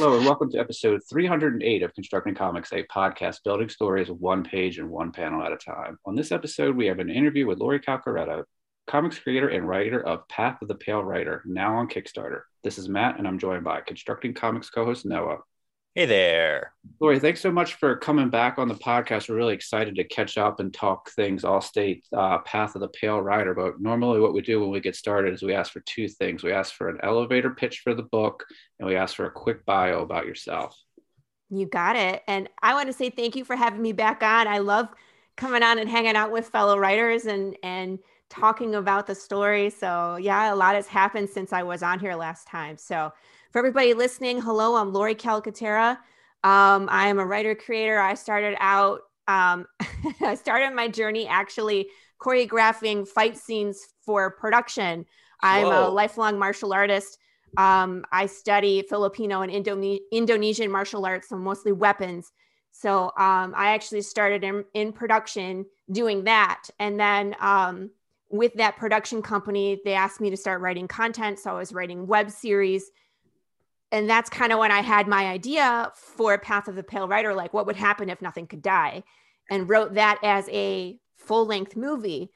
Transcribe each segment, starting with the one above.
Hello, and welcome to episode 308 of Constructing Comics, a podcast building stories one page and one panel at a time. On this episode, we have an interview with Lori Calcaterra, comics creator and writer of Path of the Pale Rider, now on Kickstarter. This is Matt, and I'm joined by Constructing Comics co host Noah. Hey there. Lori, thanks so much for coming back on the podcast. We're really excited to catch up and talk things Allstate uh, Path of the Pale Rider. But normally, what we do when we get started is we ask for two things we ask for an elevator pitch for the book, and we ask for a quick bio about yourself. You got it. And I want to say thank you for having me back on. I love coming on and hanging out with fellow writers and, and, talking about the story. So, yeah, a lot has happened since I was on here last time. So, for everybody listening, hello, I'm Lori Calcaterra. Um, I am a writer creator. I started out, um, I started my journey actually choreographing fight scenes for production. I'm Whoa. a lifelong martial artist. Um, I study Filipino and Indone- Indonesian martial arts, so mostly weapons. So um, I actually started in, in, production doing that. And then um, with that production company, they asked me to start writing content. So I was writing web series and that's kind of when I had my idea for Path of the Pale Rider, like what would happen if nothing could die, and wrote that as a full length movie,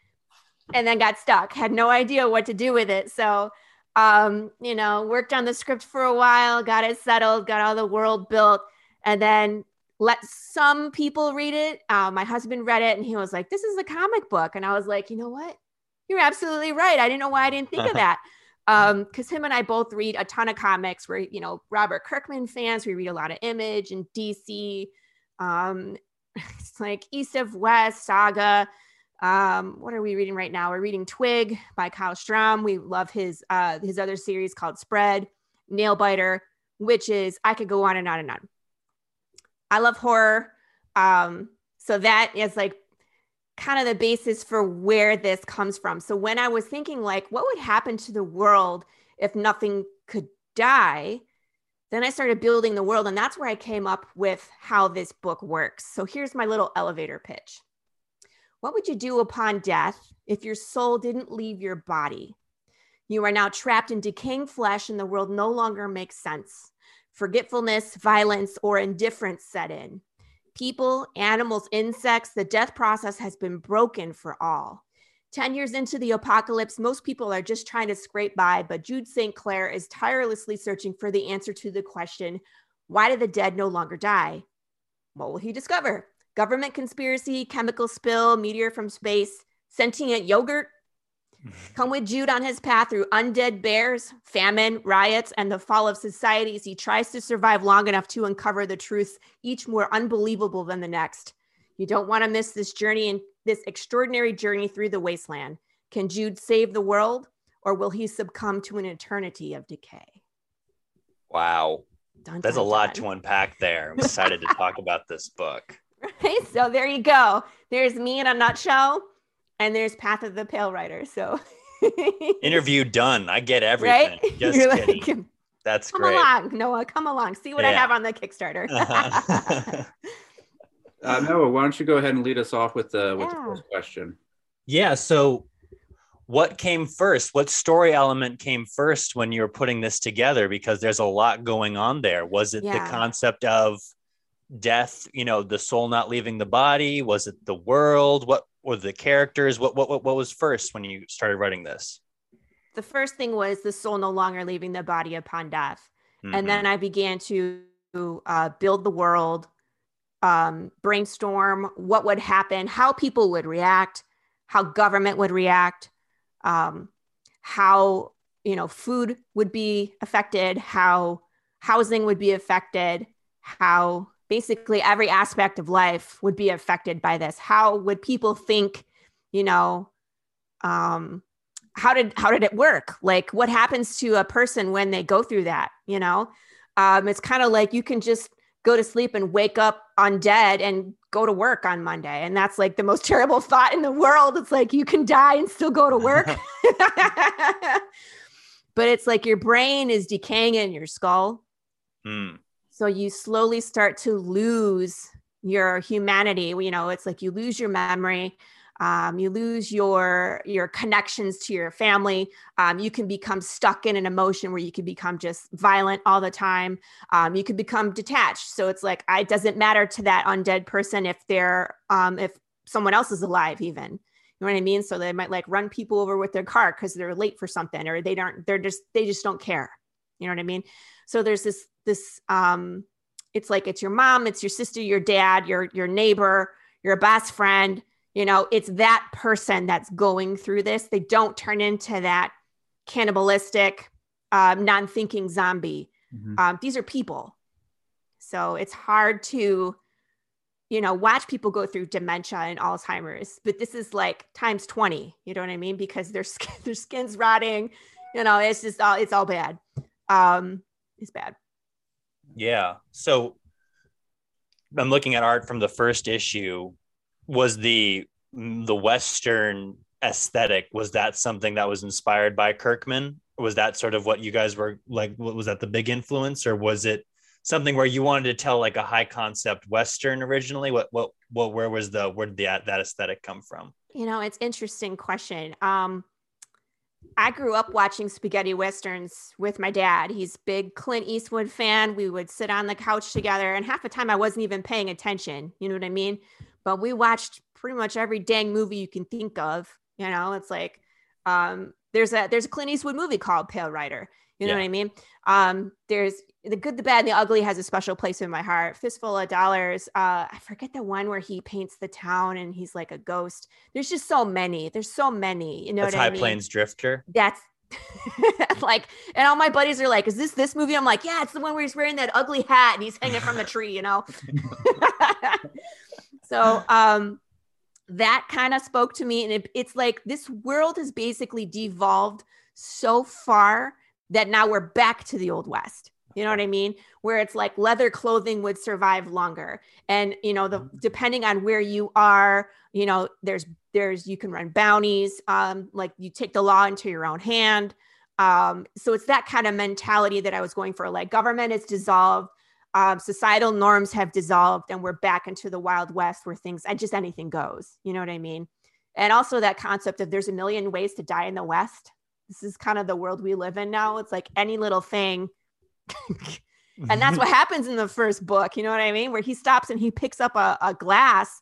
and then got stuck, had no idea what to do with it. So, um, you know, worked on the script for a while, got it settled, got all the world built, and then let some people read it. Uh, my husband read it, and he was like, "This is a comic book," and I was like, "You know what? You're absolutely right. I didn't know why I didn't think of that." Um because him and i both read a ton of comics. We're you know robert kirkman fans. We read a lot of image and dc um it's like east of west saga. Um what are we reading right now? We're reading twig by kyle strahm we love his uh his other series called spread nail biter which is i could go on and on and on. I love horror. Um so that is like kind of the basis for where this comes from. So when I was thinking like what would happen to the world if nothing could die, then I started building the world and that's where I came up with how this book works. So here's my little elevator pitch. What would you do upon death if your soul didn't leave your body? You are now trapped in decaying flesh and the world no longer makes sense. Forgetfulness, violence, or indifference set in people, animals, insects, the death process has been broken for all. 10 years into the apocalypse, most people are just trying to scrape by, but Jude St. Clair is tirelessly searching for the answer to the question why do the dead no longer die? What will he discover? Government conspiracy, chemical spill, meteor from space, sentient yogurt, Mm-hmm. Come with Jude on his path through undead bears, famine, riots, and the fall of societies. He tries to survive long enough to uncover the truths, each more unbelievable than the next. You don't want to miss this journey and this extraordinary journey through the wasteland. Can Jude save the world, or will he succumb to an eternity of decay? Wow. Dun, There's dun, a lot to unpack there. I'm excited to talk about this book. Right. So there you go. There's me in a nutshell and there's Path of the Pale Rider. So interview done. I get everything. Right? Just You're kidding. Like, That's come great. along, Noah. Come along. See what yeah. I have on the Kickstarter. uh, Noah, why don't you go ahead and lead us off with the with yeah. the first question? Yeah. So, what came first? What story element came first when you were putting this together? Because there's a lot going on there. Was it yeah. the concept of death? You know, the soul not leaving the body. Was it the world? What or the characters? What, what what what was first when you started writing this? The first thing was the soul no longer leaving the body upon death, mm-hmm. and then I began to uh, build the world, um, brainstorm what would happen, how people would react, how government would react, um, how you know food would be affected, how housing would be affected, how basically every aspect of life would be affected by this. How would people think you know um how did how did it work? Like what happens to a person when they go through that you know? Um it's kind of like you can just go to sleep and wake up undead and go to work on monday and that's like the most terrible thought in the world. It's like you can die and still go to work. But it's like your brain is decaying in your skull. Mm. So you slowly start to lose your humanity. You know, it's like you lose your memory. um, you lose your your connections to your family um, you can become stuck in an emotion where you can become just violent all the time um, you can become detached so it's like it doesn't matter to that undead person if they're um, if someone else is alive even you know what i mean so they might like run people over with their car because they're late for something or they don't they're just they just don't care you know what i mean? So there's this this um it's like it's your mom it's your sister your dad your your neighbor your best friend. You know it's that person that's going through this. They don't turn into that cannibalistic um, non-thinking zombie. Mm-hmm. um, these are people. So it's hard to you know watch people go through dementia and alzheimer's but this is like times 20 you know what i mean? Because their skin, their skin's rotting. You know it's just all it's all bad um it's bad. Yeah. So i'm looking at art from the first issue. Was the the western aesthetic was that something that was inspired by kirkman? Was that sort of what you guys were like was that the big influence or was it something where you wanted to tell like a high concept western originally? What what what where was the where did the, that aesthetic come from? You know it's interesting question. Um I grew up watching spaghetti westerns with my dad. He's big Clint Eastwood fan. We would sit on the couch together and half the time I wasn't even paying attention. You know what I mean? But we watched pretty much every dang movie you can think of. You know, it's like um, there's a there's a Clint Eastwood movie called Pale Rider. You know yeah. what I mean? Um, there's the good, the bad, and the ugly has a special place in my heart. Fistful of Dollars. Uh, I forget the one where he paints the town and he's like a ghost. There's just so many. There's so many. You know That's what High I mean? Plains Drifter. That's like, and all my buddies are like, "Is this this movie?" I'm like, "Yeah, it's the one where he's wearing that ugly hat and he's hanging from the tree." You know. so, um, that kind of spoke to me, and it, it's like this world has basically devolved so far that now we're back to the old west. You know what i mean? Where it's like leather clothing would survive longer. And you know the mm-hmm. depending on where you are you know there's there's you can run bounties um like you take the law into your own hand. Um so it's that kind of mentality that i was going for. Like government is dissolved um, societal norms have dissolved and we're back into the wild west where things and just anything goes. You know what i mean? And also that concept of there's a million ways to die in the west this is kind of the world we live in now. It's like any little thing. and that's what happens in the first book. You know what I mean? Where he stops and he picks up a, a glass,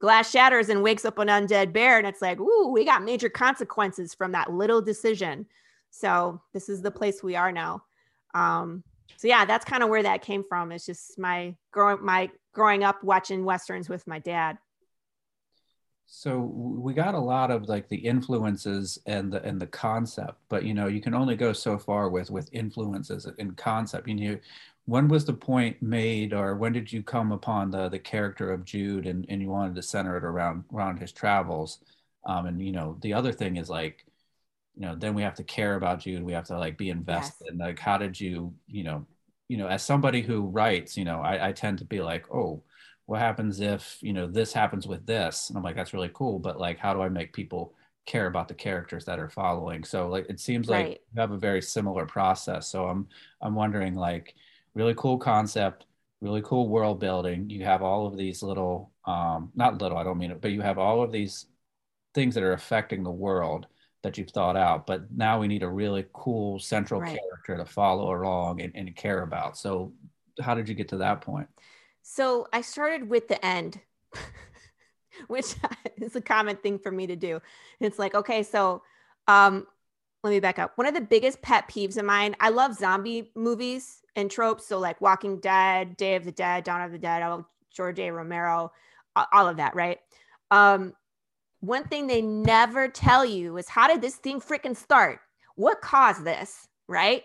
glass shatters and wakes up an undead bear. And it's like, ooh, we got major consequences from that little decision. So this is the place we are now. Um, so yeah, that's kind of where that came from. It's just my growing my growing up watching westerns with my dad so we got a lot of like the influences and the and the concept but you know you can only go so far with with influences and concept. You know when was the point made or when did you come upon the the character of jude and, and you wanted to center it around around his travels? Um, and you know the other thing is like you know then we have to care about jude. We have to like be invested. Yes. like how did you you know you know as somebody who writes you know I, I tend to be like oh what happens if you know this happens with this? And i'm like that's really cool but like how do i make people care about the characters that are following? So like it seems like right. you have a very similar process. So i'm i'm wondering like really cool concept really cool world building. You have all of these little um not little i don't mean it but you have all of these things that are affecting the world that you've thought out but now we need a really cool central right. character to follow along and, and care about. So how did you get to that point so I started with the end, which is a common thing for me to do. It's like, okay, so um, let me back up. One of the biggest pet peeves of mine, I love zombie movies and tropes. So like Walking Dead, Day of the Dead, Dawn of the Dead, George A. Romero, all of that, right? Um, one thing they never tell you is how did this thing freaking start? What caused this, right?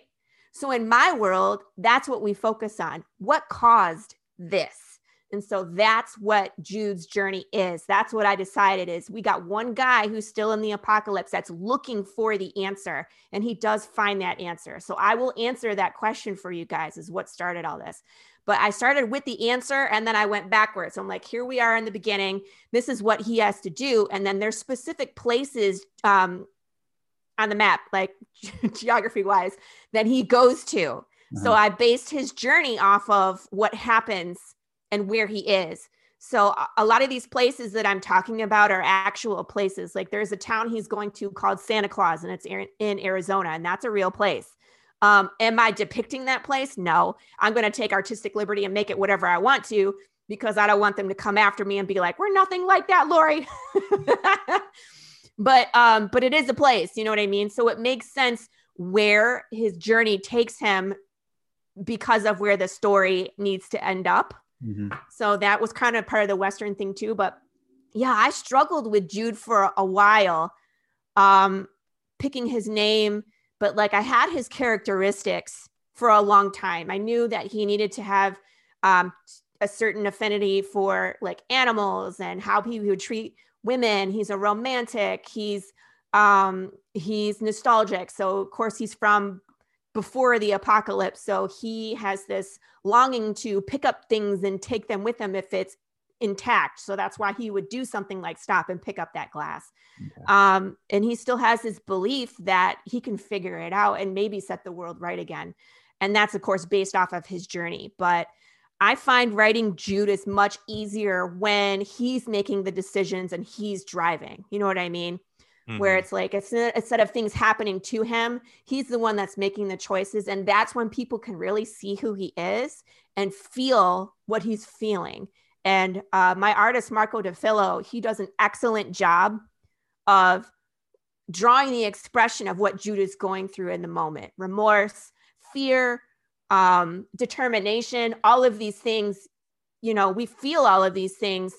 So in my world, that's what we focus on. What caused this. And so that's what Jude's journey is. That's what I decided is we got one guy who's still in the apocalypse that's looking for the answer and he does find that answer. So I will answer that question for you guys is what started all this. But I started with the answer and then I went backwards. I'm like, here we are in the beginning. This is what he has to do. And then there's specific places um, on the map, like geography wise, that he goes to. So uh-huh. I based his journey off of what happens and where he is. So a lot of these places that I'm talking about are actual places. Like there's a town he's going to called Santa Claus, and it's in Arizona, and that's a real place. Um, am I depicting that place? No. I'm going to take artistic liberty and make it whatever I want to because I don't want them to come after me and be like, "We're nothing like that, Lori." but um, but it is a place. You know what I mean? So it makes sense where his journey takes him because of where the story needs to end up. Mm-hmm. So that was kind of part of the Western thing too. But yeah, I struggled with Jude for a while, um, picking his name, but like I had his characteristics for a long time. I knew that he needed to have um, a certain affinity for like animals and how he would treat women. He's a romantic. He's um, he's nostalgic. So of course he's from before the apocalypse. So he has this longing to pick up things and take them with him if it's intact. So that's why he would do something like stop and pick up that glass. Okay. Um, and he still has this belief that he can figure it out and maybe set the world right again. And that's, of course, based off of his journey. But I find writing Jude is much easier when he's making the decisions and he's driving. You know what I mean? Mm-hmm. where it's like it's instead of things happening to him, he's the one that's making the choices. And that's when people can really see who he is and feel what he's feeling. And uh, my artist, Marco DeFillo, he does an excellent job of drawing the expression of what Jude is going through in the moment remorse, fear, um, determination, all of these things. You know, we feel all of these things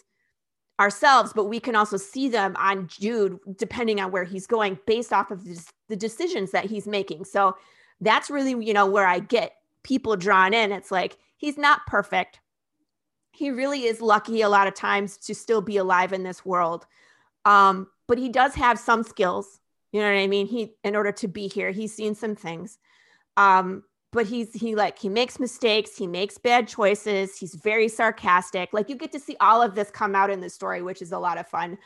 ourselves, but we can also see them on Jude, depending on where he's going, based off of this, the decisions that he's making. So that's really, you know, where I get people drawn in. It's like he's not perfect. He really is lucky a lot of times to still be alive in this world. Um, but he does have some skills. You know what I mean? He, in order to be here, he's seen some things. Um, but he's he like he makes mistakes he makes bad choices he's very sarcastic. Like you get to see all of this come out in the story which is a lot of fun.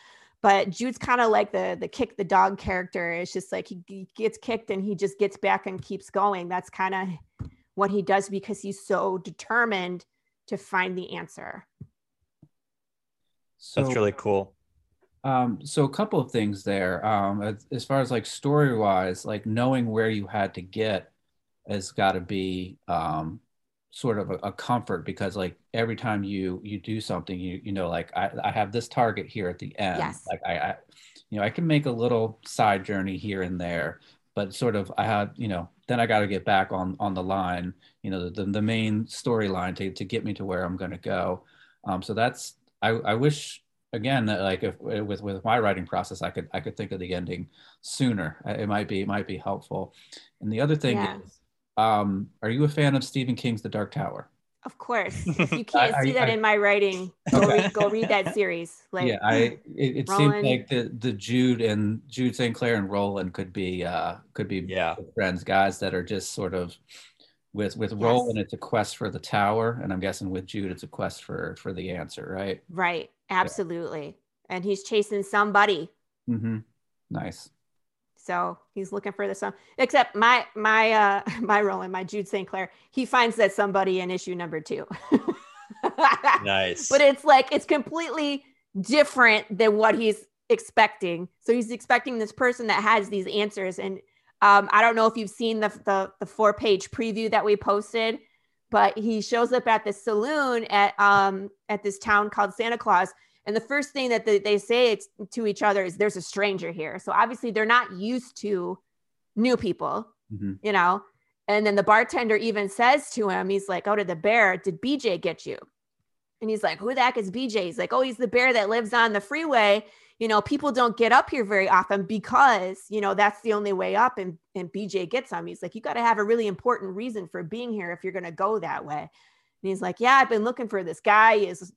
But jude's kind of like the the kick the dog character. It's just like he, he gets kicked and he just gets back and keeps going. That's kind of what he does because he's so determined to find the answer. So, that's really cool. Um, so a couple of things there um, as, as far as like story wise like knowing where you had to get has got to be um, sort of a, a, comfort because like every time you you do something you you know like I, I have this target here at the end yes. like I, I you know I can make a little side journey here and there but sort of I had you know then I got to get back on on the line you know the the main storyline to to get me to where I'm going to go um, so that's I, I wish again that like if with with my writing process I could I could think of the ending sooner it might be it might be helpful and the other thing yeah. is um, are you a fan of Stephen King's The Dark Tower? Of course. If you can't I, see that I, in my writing, go, okay. read, go read that series. Like, yeah, I it, it seems like the the Jude and Jude St. Clair and Roland could be uh could be yeah. friends, guys that are just sort of with with yes. Roland it's a quest for the tower, and I'm guessing with Jude it's a quest for for the answer, right? Right. Absolutely. Yeah. And he's chasing somebody. Mm-hmm. Nice. So he's looking for this. Except my my uh my Roland, my Jude St. Clair, he finds that somebody in issue number two. nice. But it's like it's completely different than what he's expecting. So he's expecting this person that has these answers. And um, I don't know if you've seen the the, the four page preview that we posted, but he shows up at the saloon at um at this town called Santa Claus and the first thing that they, they say to each other is, there's a stranger here. So obviously they're not used to new people, mm-hmm. you know? And then the bartender even says to him, he's like, Oh, did the bear, did BJ get you? And he's like, Who the heck is BJ? He's like, Oh, he's the bear that lives on the freeway. You know, people don't get up here very often because, you know, that's the only way up. And, and BJ gets him. He's like, You got to have a really important reason for being here if you're going to go that way. And he's like, Yeah, I've been looking for this guy. Is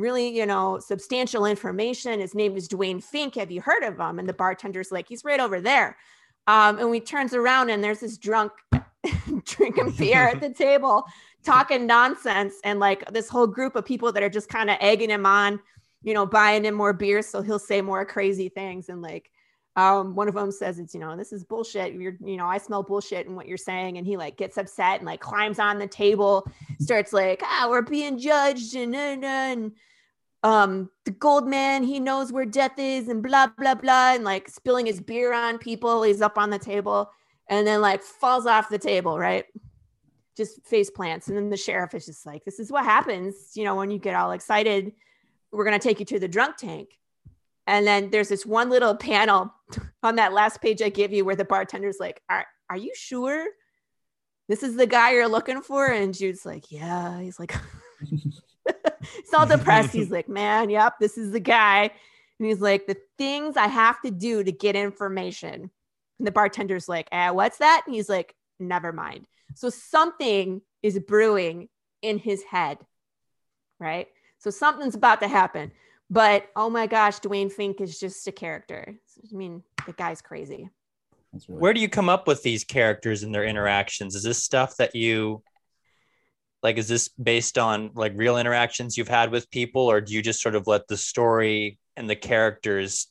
really, you know, substantial information. His name is Dwayne Fink. Have you heard of him? And the bartender's like, he's right over there. Um, and we turns around and there's this drunk drinking beer at the table, talking nonsense, and like this whole group of people that are just kind of egging him on, you know, buying him more beer so he'll say more crazy things. And like, um, one of them says it's you know this is bullshit. You're you know I smell bullshit in what you're saying, and he like gets upset and like climbs on the table, starts like ah we're being judged and and, and um the gold man he knows where death is and blah blah blah and like spilling his beer on people he's up on the table and then like falls off the table right? Just face plants and then the sheriff is just like this is what happens you know when you get all excited. We're going to take you to the drunk tank. And then there's this one little panel on that last page i give you where the bartender's like are, are you sure this is the guy you're looking for? And jude's like yeah he's like he's all depressed. He's like, man, yep, this is the guy. And he's like, the things I have to do to get information. And the bartender's like, eh, what's that? And he's like, never mind. So something is brewing in his head, right? So something's about to happen. But oh my gosh, Dwayne Fink is just a character. I mean, the guy's crazy. Really Where do you come up with these characters and their interactions? Is this stuff that you like is this based on like real interactions you've had with people or do you just sort of let the story and the characters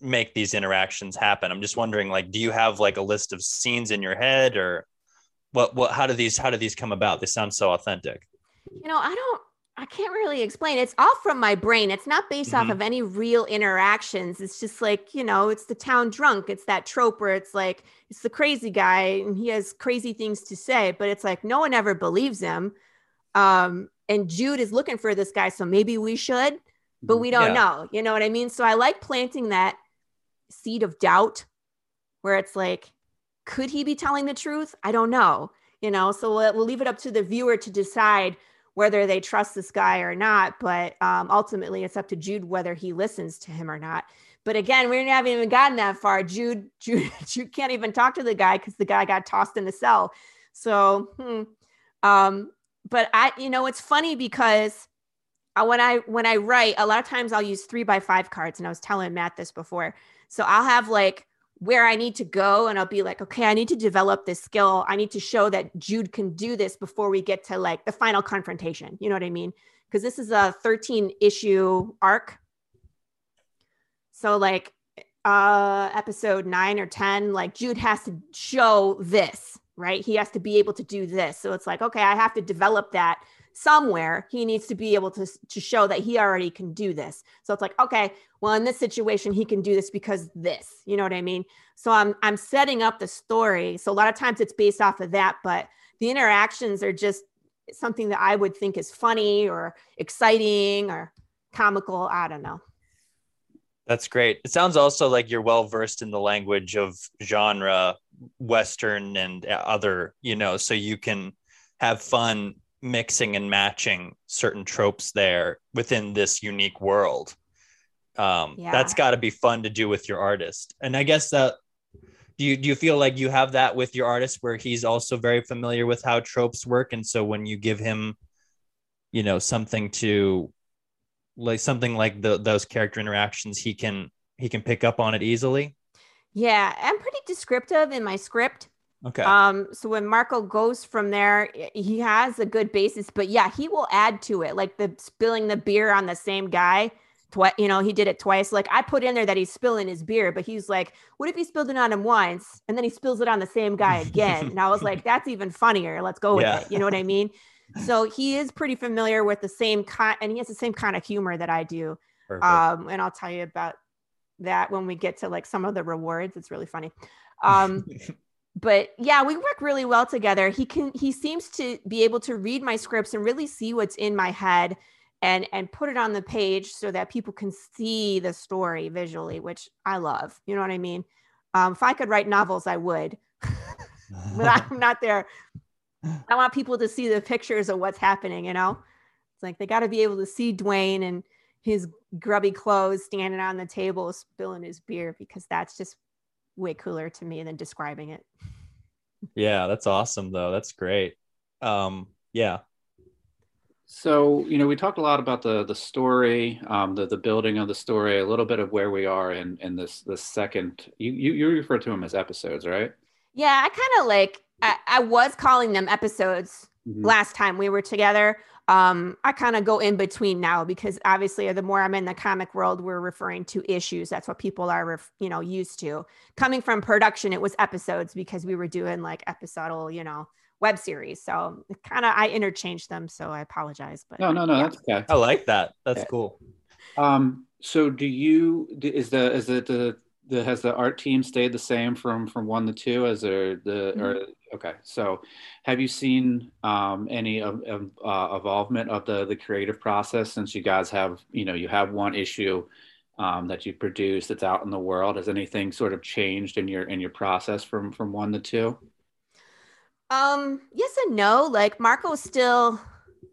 make these interactions happen? I'm just wondering like do you have like a list of scenes in your head or what what how do these how do these come about? They sound so authentic. You know i don't i can't really explain. It's all from my brain. It's not based mm-hmm. off of any real interactions. It's just like you know it's the town drunk. It's that trope where it's like it's the crazy guy and he has crazy things to say but it's like no one ever believes him um, and Jude is looking for this guy, so maybe we should, but we don't yeah. know. You know what I mean? So I like planting that seed of doubt where it's like, could he be telling the truth? I don't know. You know, so we'll, we'll leave it up to the viewer to decide whether they trust this guy or not. But um, ultimately, it's up to Jude whether he listens to him or not. But again, we haven't even gotten that far. Jude, Jude, Jude can't even talk to the guy because the guy got tossed in the cell. So, hmm, um, but I, you know, it's funny because I, when I when I write, a lot of times I'll use three by five cards, and I was telling Matt this before. So I'll have like where I need to go, and I'll be like, okay, I need to develop this skill. I need to show that Jude can do this before we get to like the final confrontation. You know what I mean? Because this is a 13 issue arc. So like uh episode 9 or 10 like Jude has to show this right? He has to be able to do this. So it's like, okay, I have to develop that somewhere. He needs to be able to, to show that he already can do this. So it's like, okay, well, in this situation, he can do this because this, you know what I mean? So I'm I'm setting up the story. So a lot of times it's based off of that, but the interactions are just something that I would think is funny or exciting or comical. I don't know. That's great. It sounds also like you're well versed in the language of genre western and other you know so you can have fun mixing and matching certain tropes there within this unique world um yeah. that's got to be fun to do with your artist and i guess that do you do you feel like you have that with your artist where he's also very familiar with how tropes work and so when you give him you know something to like something like the, those character interactions he can he can pick up on it easily yeah, I'm pretty descriptive in my script. Okay. Um, so when Marco goes from there, he has a good basis, but yeah, he will add to it, like the spilling the beer on the same guy. Twice, you know, he did it twice. Like I put in there that he's spilling his beer, but he's like, "What if he spilled it on him once and then he spills it on the same guy again?" and I was like, "That's even funnier. Let's go with yeah. it." You know what I mean? So he is pretty familiar with the same kind, and he has the same kind of humor that I do. Perfect. Um, and I'll tell you about that when we get to like some of the rewards. It's really funny. Um, but yeah, we work really well together. He can he seems to be able to read my scripts and really see what's in my head and and put it on the page so that people can see the story visually, which I love. You know what I mean? Um, if I could write novels, I would, but I'm not there. I want people to see the pictures of what's happening. You know, it's like they got to be able to see Dwayne and his grubby clothes standing on the table spilling his beer because that's just way cooler to me than describing it. Yeah, that's awesome though. That's great. Um, yeah. So you know, we talked a lot about the the story, um, the the building of the story, a little bit of where we are in in this this second. You you, you refer to them as episodes, right? Yeah, I kind of like. I, I was calling them episodes mm-hmm. last time we were together um, I kind of go in between now because obviously the more I'm in the comic world, we're referring to issues. That's what people are, ref- you know, used to. Coming from production, it was episodes because we were doing like episodal, you know, web series. So kind of I interchanged them. So I apologize. But no, no, no, yeah. that's okay. I like that. That's cool. um, so do you is the is it the the has the art team stayed the same from from one to two as the mm-hmm. or okay. So have you seen um, any of, of uh, involvement of the the creative process since you guys have you know you have one issue um, that you produce that's out in the world? Has anything sort of changed in your in your process from from one to two? Um yes and no. Like marco still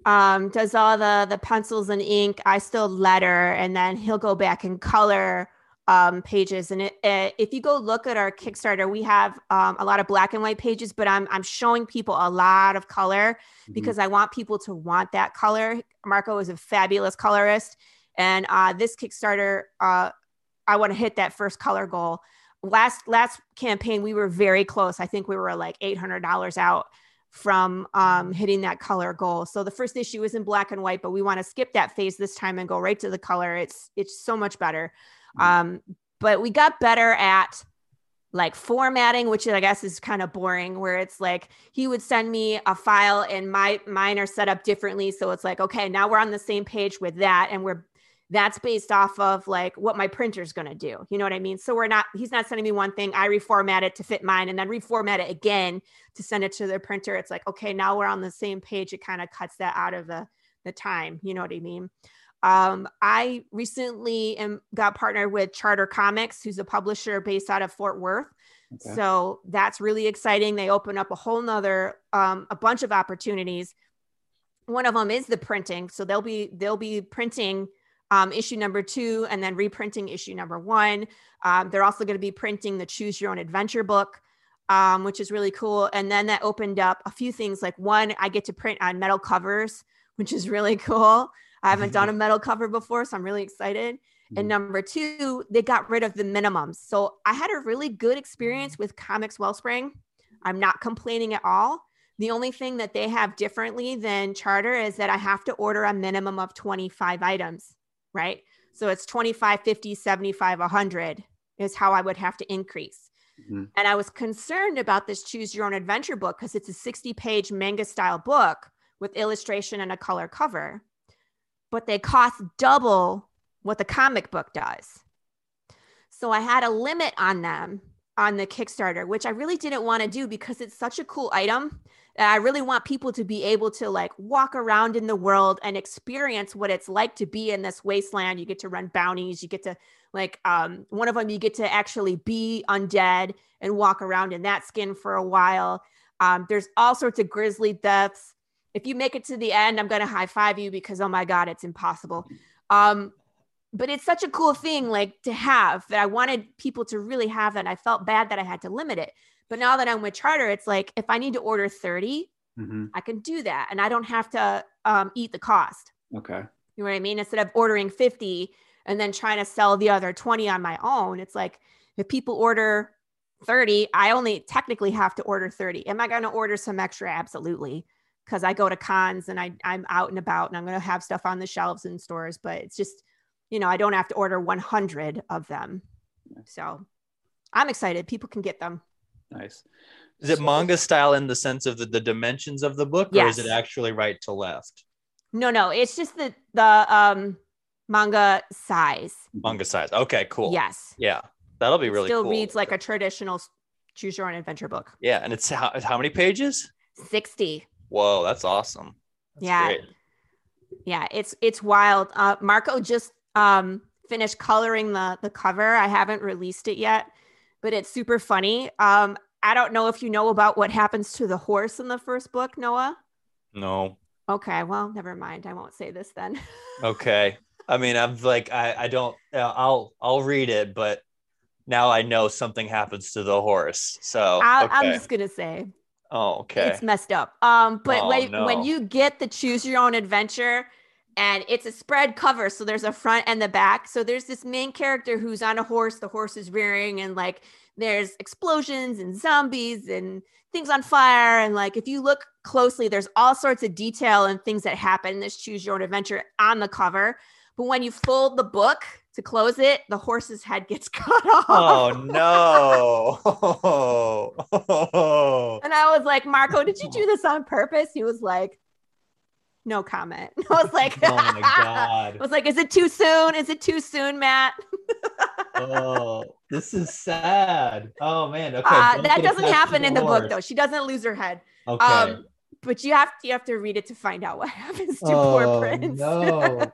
um, does all the the pencils and ink. I still letter, and then he'll go back and color um, pages. And it, it, if you go look at our Kickstarter, we have um, a lot of black and white pages, but I'm I'm showing people a lot of color mm-hmm. because I want people to want that color. Marco is a fabulous colorist, and uh, this Kickstarter, uh, I want to hit that first color goal. Last last campaign, we were very close. I think we were like eight hundred dollars out from um, hitting that color goal. So the first issue is in black and white, but we want to skip that phase this time and go right to the color. It's it's so much better. Mm-hmm. Um, but we got better at like formatting, which I guess is kind of boring, where it's like he would send me a file and my mine are set up differently. So it's like, okay, now we're on the same page with that and we're that's based off of like what my printer's going to do. You know what I mean? So we're not, he's not sending me one thing. I reformat it to fit mine and then reformat it again to send it to the printer. It's like, okay, now we're on the same page. It kind of cuts that out of the, the time. You know what I mean? Um, I recently am, got partnered with Charter Comics, who's a publisher based out of Fort Worth. Okay. So that's really exciting. They open up a whole nother, um, a bunch of opportunities. One of them is the printing. So they'll be, they'll be printing um, issue number two and then reprinting issue number one. Um, they're also going to be printing the Choose Your Own Adventure book, um, which is really cool. And then that opened up a few things. Like one, I get to print on metal covers, which is really cool. I haven't done a metal cover before, so I'm really excited. And mm-hmm. number two, they got rid of the minimums. So I had a really good experience with Comix Wellspring. I'm not complaining at all. The only thing that they have differently than Charter is that I have to order a minimum of 25 items right? So it's 25, 50, 75, 100 is how I would have to increase. Mm-hmm. And I was concerned about this Choose Your Own Adventure book because it's a 60 page manga style book with illustration and a color cover, but they cost double what the comic book does. So I had a limit on them on the Kickstarter, which I really didn't want to do because it's such a cool item I really want people to be able to like walk around in the world and experience what it's like to be in this wasteland. You get to run bounties, you get to like um, one of them you get to actually be undead and walk around in that skin for a while. Um, there's all sorts of grisly deaths. If you make it to the end, I'm going to high five you because oh my god, it's impossible. Um, but it's such a cool thing like to have that I wanted people to really have that. I felt bad that I had to limit it but now that I'm with Charter, it's like if I need to order 30, mm-hmm. I can do that and I don't have to um, eat the cost. Okay. You know what I mean? Instead of ordering 50 and then trying to sell the other 20 on my own, it's like if people order 30, I only technically have to order 30. Am I going to order some extra? Absolutely. Because I go to cons and I, I'm out and about and I'm going to have stuff on the shelves in stores, but it's just, you know, I don't have to order 100 of them. So I'm excited. People can get them. Nice. Is it manga style in the sense of the, the dimensions of the book, yes. or is it actually right to left? No, no, it's just the the um manga size. Manga size. Okay, cool. Yes. Yeah, that'll be really. Still cool. reads like a traditional choose your own adventure book. Yeah, and it's how how many pages? Sixty. Whoa, that's awesome. That's yeah. Great. Yeah, it's it's wild. Uh, Marco just um finished coloring the the cover. I haven't released it yet but it's super funny. Um, I don't know if you know about what happens to the horse in the first book, Noah. No. Okay, well, never mind. I won't say this then. okay. I mean, I'm like, I, I don't. Uh, I'll I'll read it, but now I know something happens to the horse. So I, okay. I'm just gonna say. Oh, okay. It's messed up. Um, but oh, when no. when you get the choose your own adventure, and it's a spread cover so there's a front and the back so there's this main character who's on a horse the horse is rearing and like there's explosions and zombies and things on fire and like if you look closely there's all sorts of detail and things that happen in this choose your own adventure on the cover but when you fold the book to close it the horse's head gets cut off oh no and i was like marco did you do this on purpose he was like no comment. I was like, oh my god. I was like, is it too soon? Is it too soon, Matt? oh, this is sad. Oh man. Okay. Uh, that doesn't happen in the book though. She doesn't lose her head. Okay. Um, but you have to you have to read it to find out what happens to oh, poor Prince. no,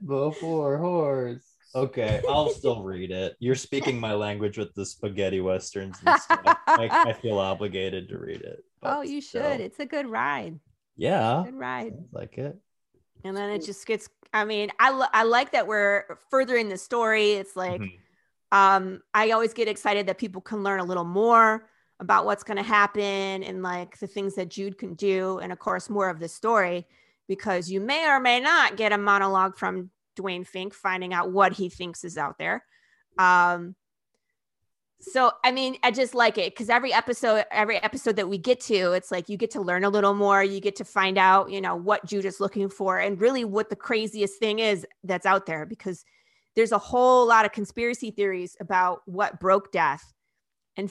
the poor horse. Okay, I'll still read it. You're speaking my language with the spaghetti westerns and stuff. I, I feel obligated to read it. Oh, you should. It's a good ride. Yeah, good ride. Sounds like it. And then it just gets. I mean, I lo- I like that we're furthering the story. It's like, mm-hmm. um, I always get excited that people can learn a little more about what's going to happen and like the things that Jude can do, and of course more of the story, because you may or may not get a monologue from Dwayne Fink finding out what he thinks is out there. Um, so I mean, I just like it because every episode, every episode that we get to, it's like you get to learn a little more. You get to find out, you know, what Jude is looking for, and really what the craziest thing is that's out there. Because there's a whole lot of conspiracy theories about what broke death. And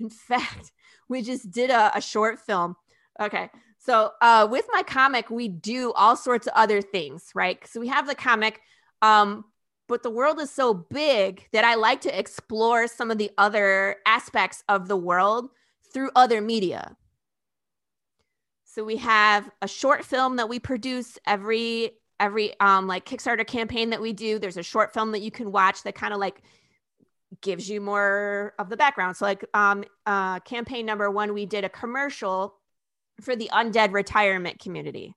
in fact, we just did a, a short film. Okay, so uh, with my comic, we do all sorts of other things, right? So we have the comic, um, but the world is so big that I like to explore some of the other aspects of the world through other media. So we have a short film that we produce every every um like Kickstarter campaign that we do. There's a short film that you can watch that kind of like gives you more of the background. So like um uh campaign number 1 we did a commercial for the undead retirement community.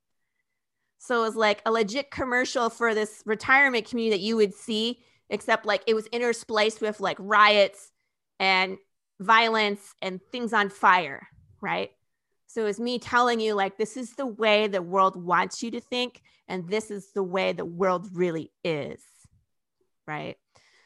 So it was like a legit commercial for this retirement community that you would see, except like it was interspliced with like riots and violence and things on fire, right? So it was me telling you, like, this is the way the world wants you to think, and this is the way the world really is, right?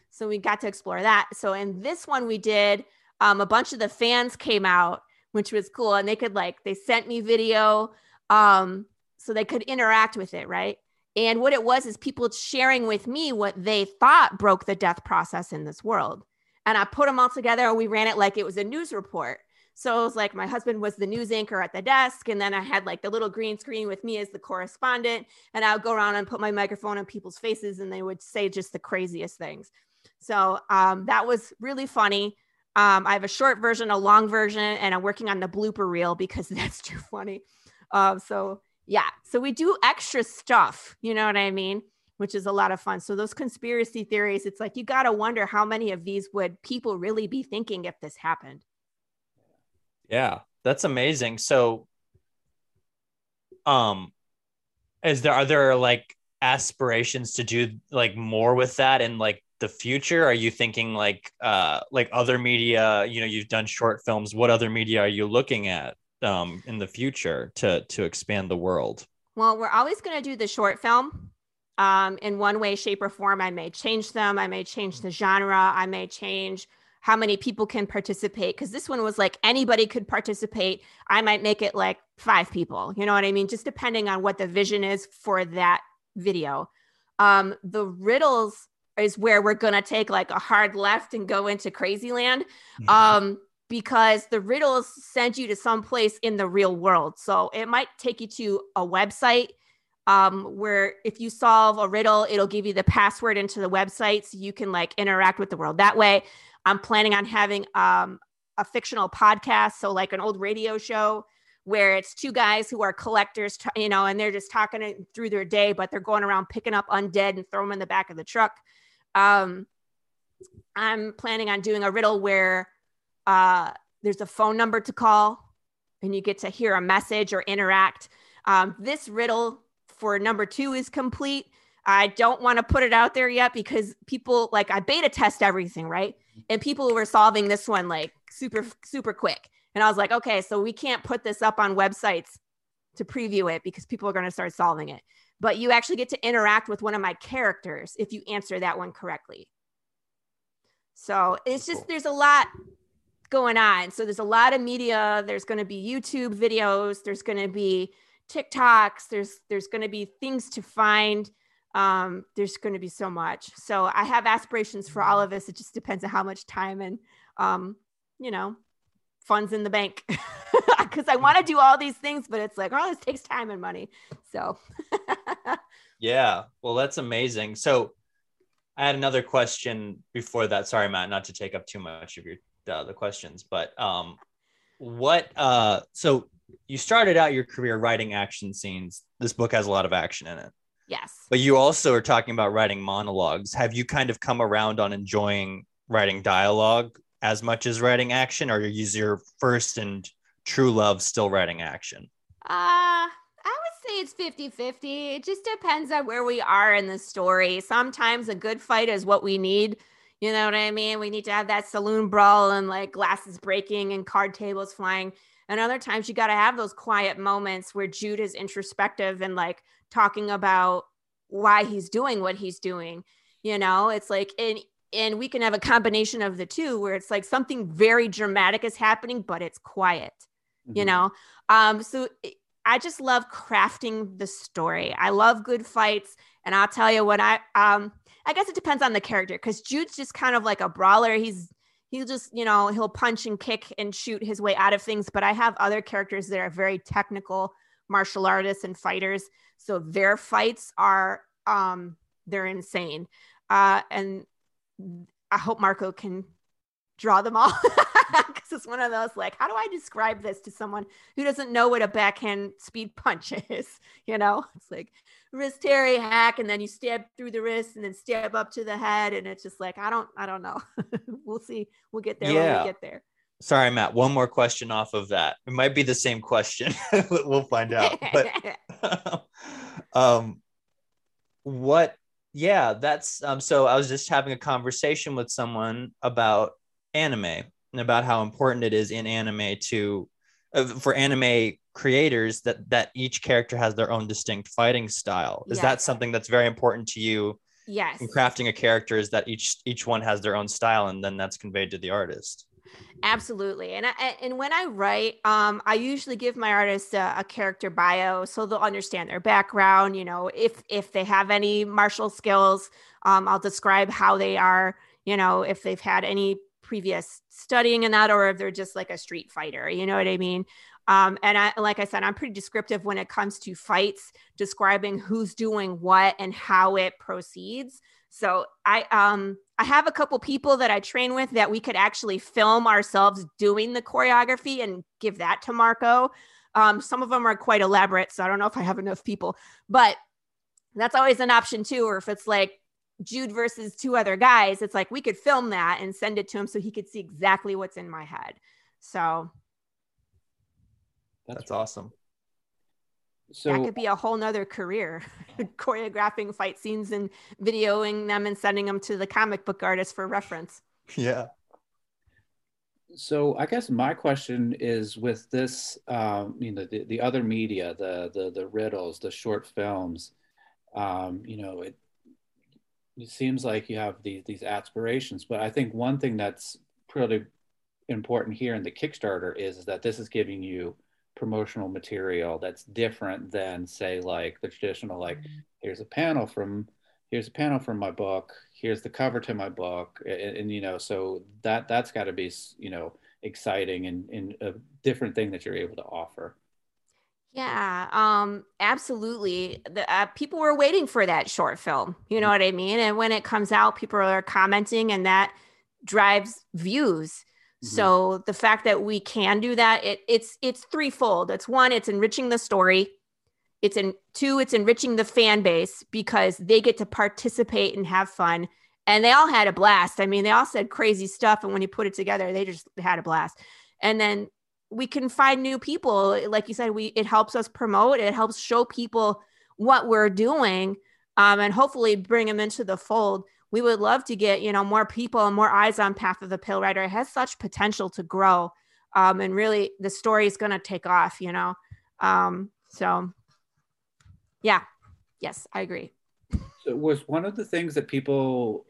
So we got to explore that. So in this one, we did um, a bunch of the fans came out which was cool. And they could like, they sent me video um, so they could interact with it, right? And what it was is people sharing with me what they thought broke the death process in this world. And I put them all together we ran it like it was a news report. So it was like my husband was the news anchor at the desk. And then I had like the little green screen with me as the correspondent. And I would go around and put my microphone on people's faces and they would say just the craziest things. So um, that was really funny. Um, I have a short version, a long version, and I'm working on the blooper reel because that's too funny. Uh, so yeah, so we do extra stuff, you know what I mean? Which is a lot of fun. So those conspiracy theories, it's like you got to wonder how many of these would people really be thinking if this happened. Yeah, that's amazing. So, um, is there are there like aspirations to do like more with that and like the future? Are you thinking like uh, like other media? You know, you've done short films. What other media are you looking at um, in the future to to expand the world? Well, we're always going to do the short film. Um, in one way, shape, or form, I may change them. I may change the genre. I may change how many people can participate because this one was like anybody could participate. I might make it like five people. You know what I mean? Just depending on what the vision is for that video. Um, the riddles is where we're going to take like a hard left and go into crazy land mm-hmm. um, because the riddles send you to some place in the real world. So it might take you to a website um, where if you solve a riddle, it'll give you the password into the website so you can like interact with the world that way. I'm planning on having um, a fictional podcast, so like an old radio show where it's two guys who are collectors, you know, and they're just talking through their day, but they're going around picking up undead and throw them in the back of the truck. Um, I'm planning on doing a riddle where uh, there's a phone number to call and you get to hear a message or interact. Um, this riddle for number two is complete. I don't want to put it out there yet because people like I beta test everything, right? And people were solving this one like super, super quick. And I was like, okay, so we can't put this up on websites to preview it because people are going to start solving it but you actually get to interact with one of my characters if you answer that one correctly. So it's just, there's a lot going on. So there's a lot of media. There's going to be YouTube videos. There's going to be TikToks. There's, there's going to be things to find. Um, there's going to be so much. So I have aspirations for all of us. It just depends on how much time and, um, you know, funds in the bank because I want to do all these things, but it's like, oh, this takes time and money. So, yeah, well, that's amazing. So, I had another question before that. Sorry, Matt, not to take up too much of your uh, the questions, but um, what? Uh, so you started out your career writing action scenes. This book has a lot of action in it. Yes. But you also are talking about writing monologues. Have you kind of come around on enjoying writing dialogue as much as writing action, or is your first and true love still writing action? Uh, I would say it's 50 50. It just depends on where we are in the story. Sometimes a good fight is what we need. You know what I mean? We need to have that saloon brawl and like glasses breaking and card tables flying. And other times you got to have those quiet moments where Jude is introspective and like talking about why he's doing what he's doing. You know, it's like, and and we can have a combination of the two where it's like something very dramatic is happening but it's quiet mm-hmm. you know um so i just love crafting the story. I love good fights and i'll tell you when i um i guess it depends on the character because jude's just kind of like a brawler. He's he'll just you know he'll punch and kick and shoot his way out of things but i have other characters that are very technical martial artists and fighters so their fights are um they're insane. Uh and I hope Marco can draw them all because it's one of those like, how do I describe this to someone who doesn't know what a backhand speed punch is? You know, it's like wrist Terry hack, and then you stab through the wrist and then stab up to the head, and it's just like I don't, I don't know. we'll see. We'll get there yeah. when we get there. Sorry, Matt. One more question off of that. It might be the same question. we'll find out. But um, what yeah that's um so i was just having a conversation with someone about anime and about how important it is in anime to uh, for anime creators that that each character has their own distinct fighting style is yes. that something that's very important to you yes in crafting a character is that each each one has their own style and then that's conveyed to the artist Absolutely. And I, and when I write, um, I usually give my artists a, a, character bio so they'll understand their background. You know, if if they have any martial skills, um, I'll describe how they are. You know, if they've had any previous studying in that, or if they're just like a street fighter. You know what I mean? Um, and I, like I said, I'm pretty descriptive when it comes to fights, describing who's doing what and how it proceeds. So I um I have a couple people that I train with that we could actually film ourselves doing the choreography and give that to Marco. Um, some of them are quite elaborate, so I don't know if I have enough people, but that's always an option too. Or if it's like Jude versus two other guys, it's like we could film that and send it to him so he could see exactly what's in my head. So that's awesome. So that could be a whole nother career, choreographing fight scenes and videoing them and sending them to the comic book artist for reference. Yeah. So I guess my question is with this, um, you know, the, the other media, the, the, the riddles, the short films, um, you know, it, it seems like you have these, these aspirations, but I think one thing that's pretty important here in the Kickstarter is, is that this is giving you promotional material that's different than say like the traditional like mm-hmm. here's a panel from here's a panel from my book here's the cover to my book and, and you know so that that's got to be you know exciting and, and a different thing that you're able to offer yeah, um, absolutely. The, uh, people were waiting for that short film. You know mm-hmm. what I mean? And when it comes out, people are commenting, and that drives views. Mm-hmm. So the fact that we can do that, it, it's it's threefold. It's one, it's enriching the story. It's in two, it's enriching the fan base because they get to participate and have fun. And they all had a blast. I mean, they all said crazy stuff. And when you put it together, they just had a blast. And then we can find new people. Like you said, we it helps us promote, it helps show people what we're doing. Um, and hopefully bring them into the fold we would love to get you know more people and more eyes on path of the Pale Rider it has such potential to grow um, and really the story is going to take off you know um, so yeah yes i agree so was one of the things that people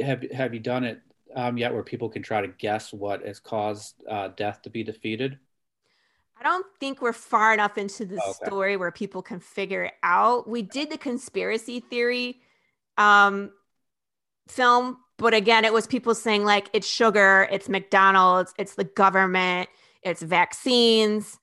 have have you done it um, yet where people can try to guess what has caused uh, death to be defeated I don't think we're far enough into the okay. story where people can figure it out. We did the conspiracy theory um, film but again, it was people saying like it's sugar, it's McDonald's, it's the government, it's vaccines.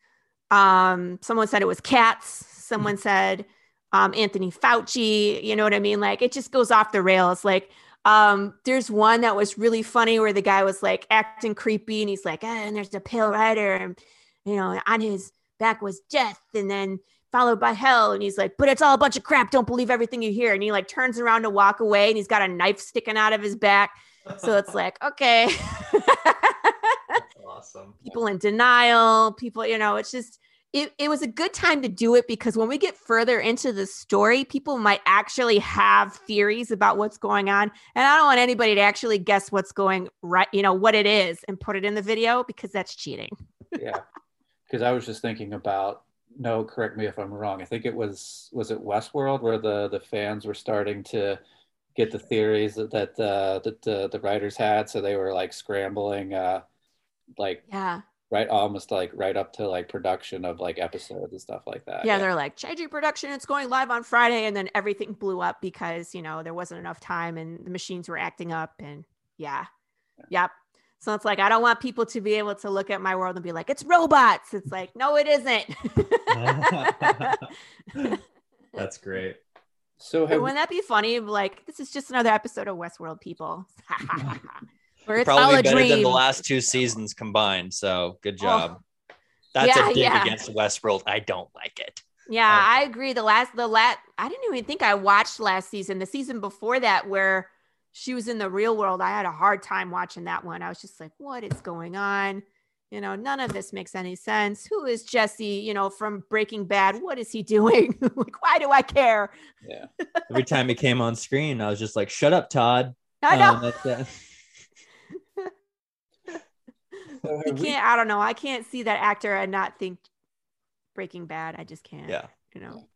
Um, someone said it was cats. Someone said um, Anthony Fauci. You know what I mean? Like it just goes off the rails. Like um, there's one that was really funny where the guy was like acting creepy and he's like, eh, and there's a pale rider, and you know, on his back was death, and then followed by hell. And he's like, but it's all a bunch of crap. Don't believe everything you hear. And he like turns around to walk away and he's got a knife sticking out of his back. So it's like, okay. awesome. People in denial, people, you know, it's just, it, it was a good time to do it because when we get further into the story, people might actually have theories about what's going on. And I don't want anybody to actually guess what's going right, you know, what it is and put it in the video because that's cheating. yeah. Because I was just thinking about no, correct me if I'm wrong. I think it was was it Westworld where the the fans were starting to get the theories that that uh, that uh, the writers had, so they were like scrambling, uh, like yeah, right, almost like right up to like production of like episodes and stuff like that. Yeah, yeah. they're like changing production. It's going live on Friday, and then everything blew up because you know there wasn't enough time and the machines were acting up, and yeah, yeah. yep. So it's like I don't want people to be able to look at my world and be like, it's robots. It's like, no, it isn't. That's great. So have, wouldn't that be funny? Like, this is just another episode of Westworld, people. It's Probably better dream. than the last two seasons combined. So good oh. job. Oh. That's yeah, a dig yeah. against Westworld. I don't like it. Yeah, I agree. The last, the last, I didn't even think I watched last season. The season before that, where she was in the real world. I had a hard time watching that one. I was just like, what is going on? You know, none of this makes any sense. Who is Jesse, you know, from Breaking Bad? What is he doing? like, why do I care? Yeah. Every time he came on screen, I was just like, shut up, Todd. I know. Um, uh... I can't, I don't know. I can't see that actor and not think Breaking Bad. I just can't. Yeah. You know.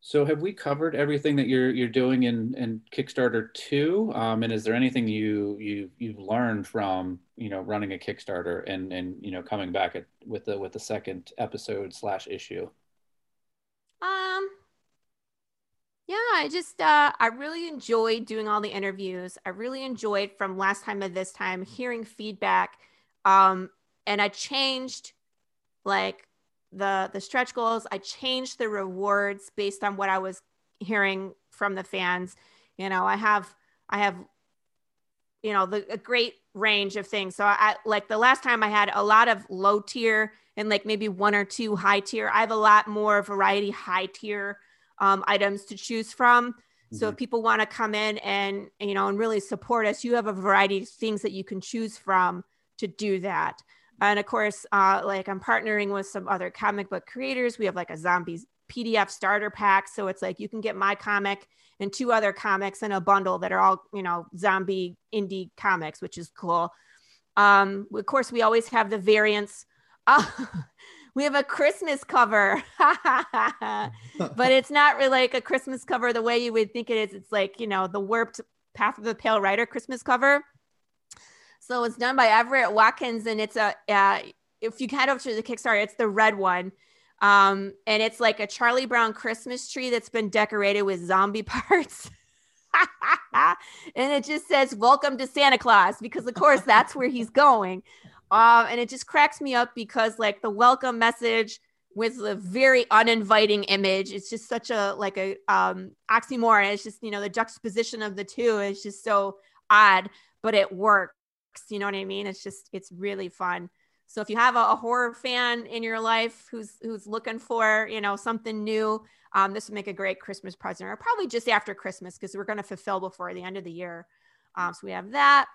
So have we covered everything that you're you're doing in, in Kickstarter two? Um, and is there anything you you you've learned from you know running a Kickstarter and and you know coming back at, with the with the second episode slash issue? Um. Yeah, I just uh, I really enjoyed doing all the interviews. I really enjoyed from last time to this time hearing feedback. Um, and I changed like the the stretch goals. I changed the rewards based on what i was hearing from the fans. You know i have i have you know the a great range of things. So i like the last time i had a lot of low tier and like maybe one or two high tier. I have a lot more variety high tier um, items to choose from. So if mm-hmm. people want to come in and you know and really support us you have a variety of things that you can choose from to do that and of course, uh, like I'm partnering with some other comic book creators. We have like a zombies PDF starter pack. So it's like you can get my comic and two other comics in a bundle that are all, you know, zombie indie comics, which is cool. Um, of course, we always have the variants. We have a Christmas cover, but it's not really like a Christmas cover the way you would think it is. It's like, you know, the warped Path of the Pale Rider Christmas cover so it's done by Everett Watkins, and it's a uh, if you head over to the Kickstarter, it's the red one. Um, and it's like a Charlie Brown Christmas tree that's been decorated with zombie parts. and it just says welcome to Santa Claus because of course that's where he's going. Um, and it just cracks me up because like the welcome message with a very uninviting image. It's just such a like a um oxymoron. It's just, you know, the juxtaposition of the two is just so odd, but it works you know what I mean? It's just it's really fun. So if you have a, a horror fan in your life who's who's looking for you know something new, um, this would make a great Christmas present, or probably just after Christmas because we're going to fulfill before the end of the year. Um, so we have that.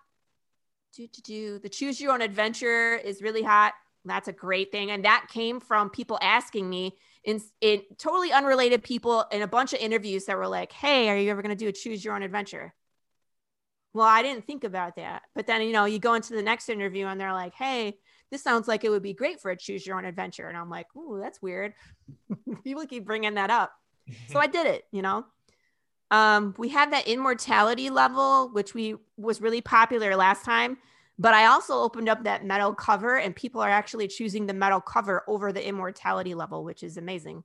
Do do do. The choose your own adventure is really hot. That's a great thing, and that came from people asking me in in totally unrelated people in a bunch of interviews that were like, "Hey, are you ever going to do a choose your own adventure?" Well, I didn't think about that. But then, you know, you go into the next interview and they're like, hey, this sounds like it would be great for a choose your own adventure. And I'm like, ooh, that's weird. People keep bringing that up. so I did it, you know. Um, we had that immortality level, which we was really popular last time. But I also opened up that metal cover, and people are actually choosing the metal cover over the immortality level, which is amazing.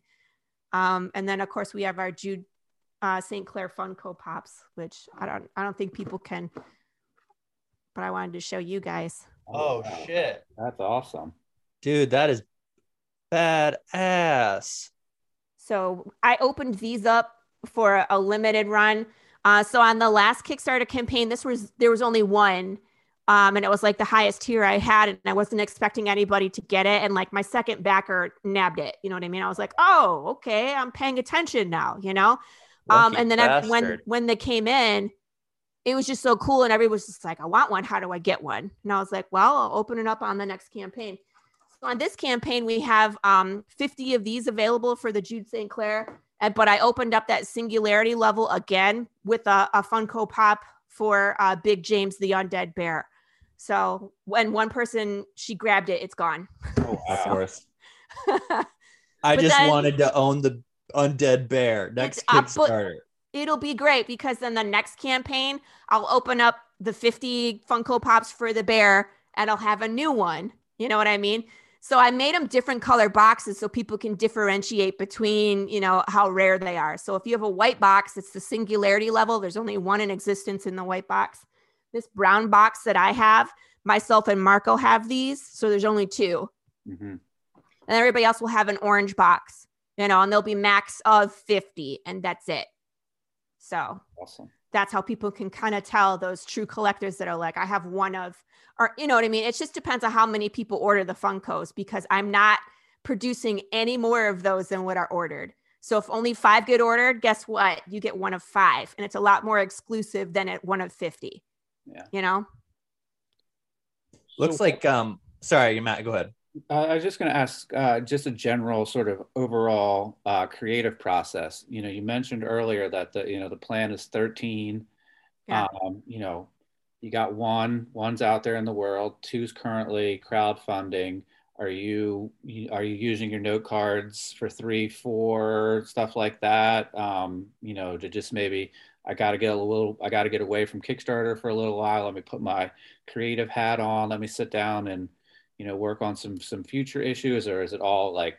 Um, and then, of course, we have our Jude uh, St. Clair Funko Pops, which I don't I don't think people can but I wanted to show you guys. Oh, shit. That's awesome. Dude, that is badass. So I opened these up for a limited run. Uh, so on the last Kickstarter campaign, this was there was only one, um, and it was like the highest tier I had, and I wasn't expecting anybody to get it. And like my second backer nabbed it. You know what I mean? I was like, oh, okay, I'm paying attention now. You know. Um, and then I, when when they came in, it was just so cool, and everybody was just like, I want one. How do I get one? And I was like, well, I'll open it up on the next campaign. So on this campaign, we have um, 50 of these available for the Jude St. Clair And, but I opened up that singularity level again with a, a Funko Pop for uh, Big James the Undead Bear. So when one person she grabbed it, it's gone. Oh, of course. I just then, wanted to own the Undead Bear next Kickstarter. It'll be great because then the next campaign, I'll open up the 50 Funko Pops for the bear and I'll have a new one. You know what I mean? So I made them different color boxes so people can differentiate between, you know, how rare they are. So if you have a white box, it's the singularity level. There's only one in existence in the white box. This brown box that I have, myself and Marco have these. So there's only 2 mm-hmm. And everybody else will have an orange box, you know, and there'll be max of 50 and that's it. So awesome. That's how people can kind of tell those true collectors that are like, I have one of or you know what I mean? It just depends on how many people order the Funkos because I'm not producing any more of those than what are ordered. So if only five get ordered, guess what? You get one of five, and it's a lot more exclusive than at one of fifty. Yeah, you know. Looks like um. Sorry, Matt. Go ahead. Uh, I was just going to ask uh, just a general sort of overall uh, creative process. You know, you mentioned earlier that the you know the plan is 13. Yeah. Um, you know, you got one one's out there in the world two's currently crowdfunding are you are you using your note cards for three four stuff like that um, you know to just maybe i got to get a little i got to get away from kickstarter for a little while let me put my creative hat on let me sit down and you know work on some some future issues or is it all like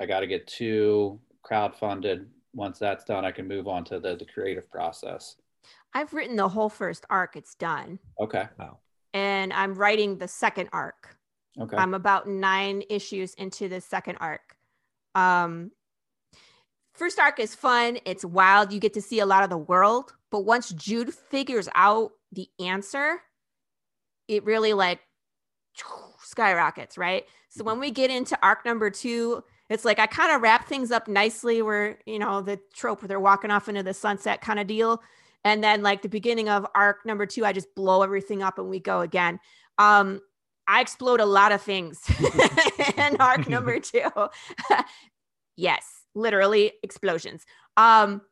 i got to get two crowdfunded once that's done i can move on to the, the creative process I've written the whole first arc. It's done. Okay. Wow. And I'm writing the second arc. Okay. I'm about nine issues into the second arc. Um, first arc is fun. It's wild. You get to see a lot of the world. But once Jude figures out the answer, it really like skyrockets, right? So when we get into arc number two, it's like I kind of wrap things up nicely where, you know, the trope where they're walking off into the sunset kind of deal. And then like the beginning of arc number two i just blow everything up and we go again. Um i explode a lot of things in arc number two. Yes literally explosions. Um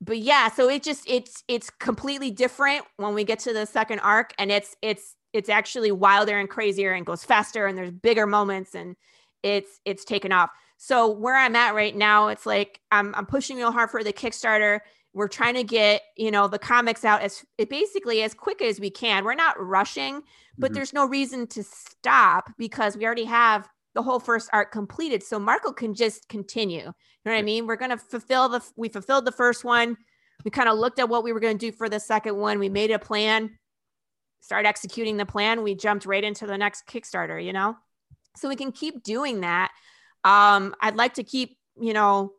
but yeah so it just it's it's completely different when we get to the second arc and it's it's it's actually wilder and crazier and goes faster and there's bigger moments and it's it's taken off. So where i'm at right now it's like i'm, I'm pushing real hard for the kickstarter. We're trying to get you know the comics out as basically as quick as we can. We're not rushing but mm-hmm. there's no reason to stop because we already have the whole first arc completed. So marco can just continue. You know what i mean? We're going to fulfill the we fulfilled the first one. We kind of looked at what we were going to do for the second one. We made a plan started executing the plan we jumped right into the next kickstarter you know so we can keep doing that um i'd like to keep you know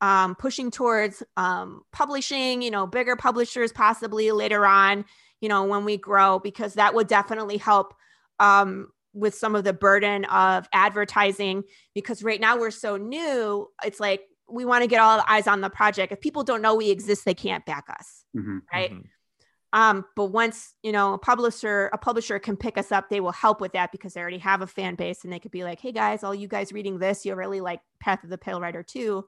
um, pushing towards um, publishing, you know, bigger publishers possibly later on, you know, when we grow, because that would definitely help um, with some of the burden of advertising. Because right now we're so new, it's like we want to get all the eyes on the project. If people don't know we exist, they can't back us, mm-hmm, right? Mm-hmm. Um, but once you know a publisher, a publisher can pick us up, they will help with that because they already have a fan base, and they could be like, "Hey guys, all you guys reading this, you really like Path of the Pale Rider too."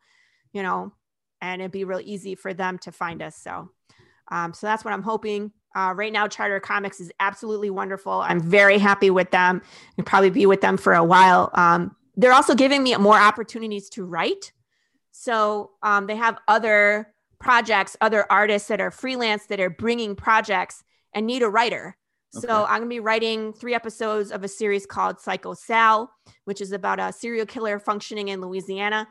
you know, and it'd be real easy for them to find us. So, um, so that's what I'm hoping. Uh, right now, Charter Comics is absolutely wonderful. I'm very happy with them. and probably be with them for a while. Um, they're also giving me more opportunities to write. So um, they have other projects, other artists that are freelance that are bringing projects and need a writer. Okay. So I'm going to be writing three episodes of a series called Psycho Sal, which is about a serial killer functioning in Louisiana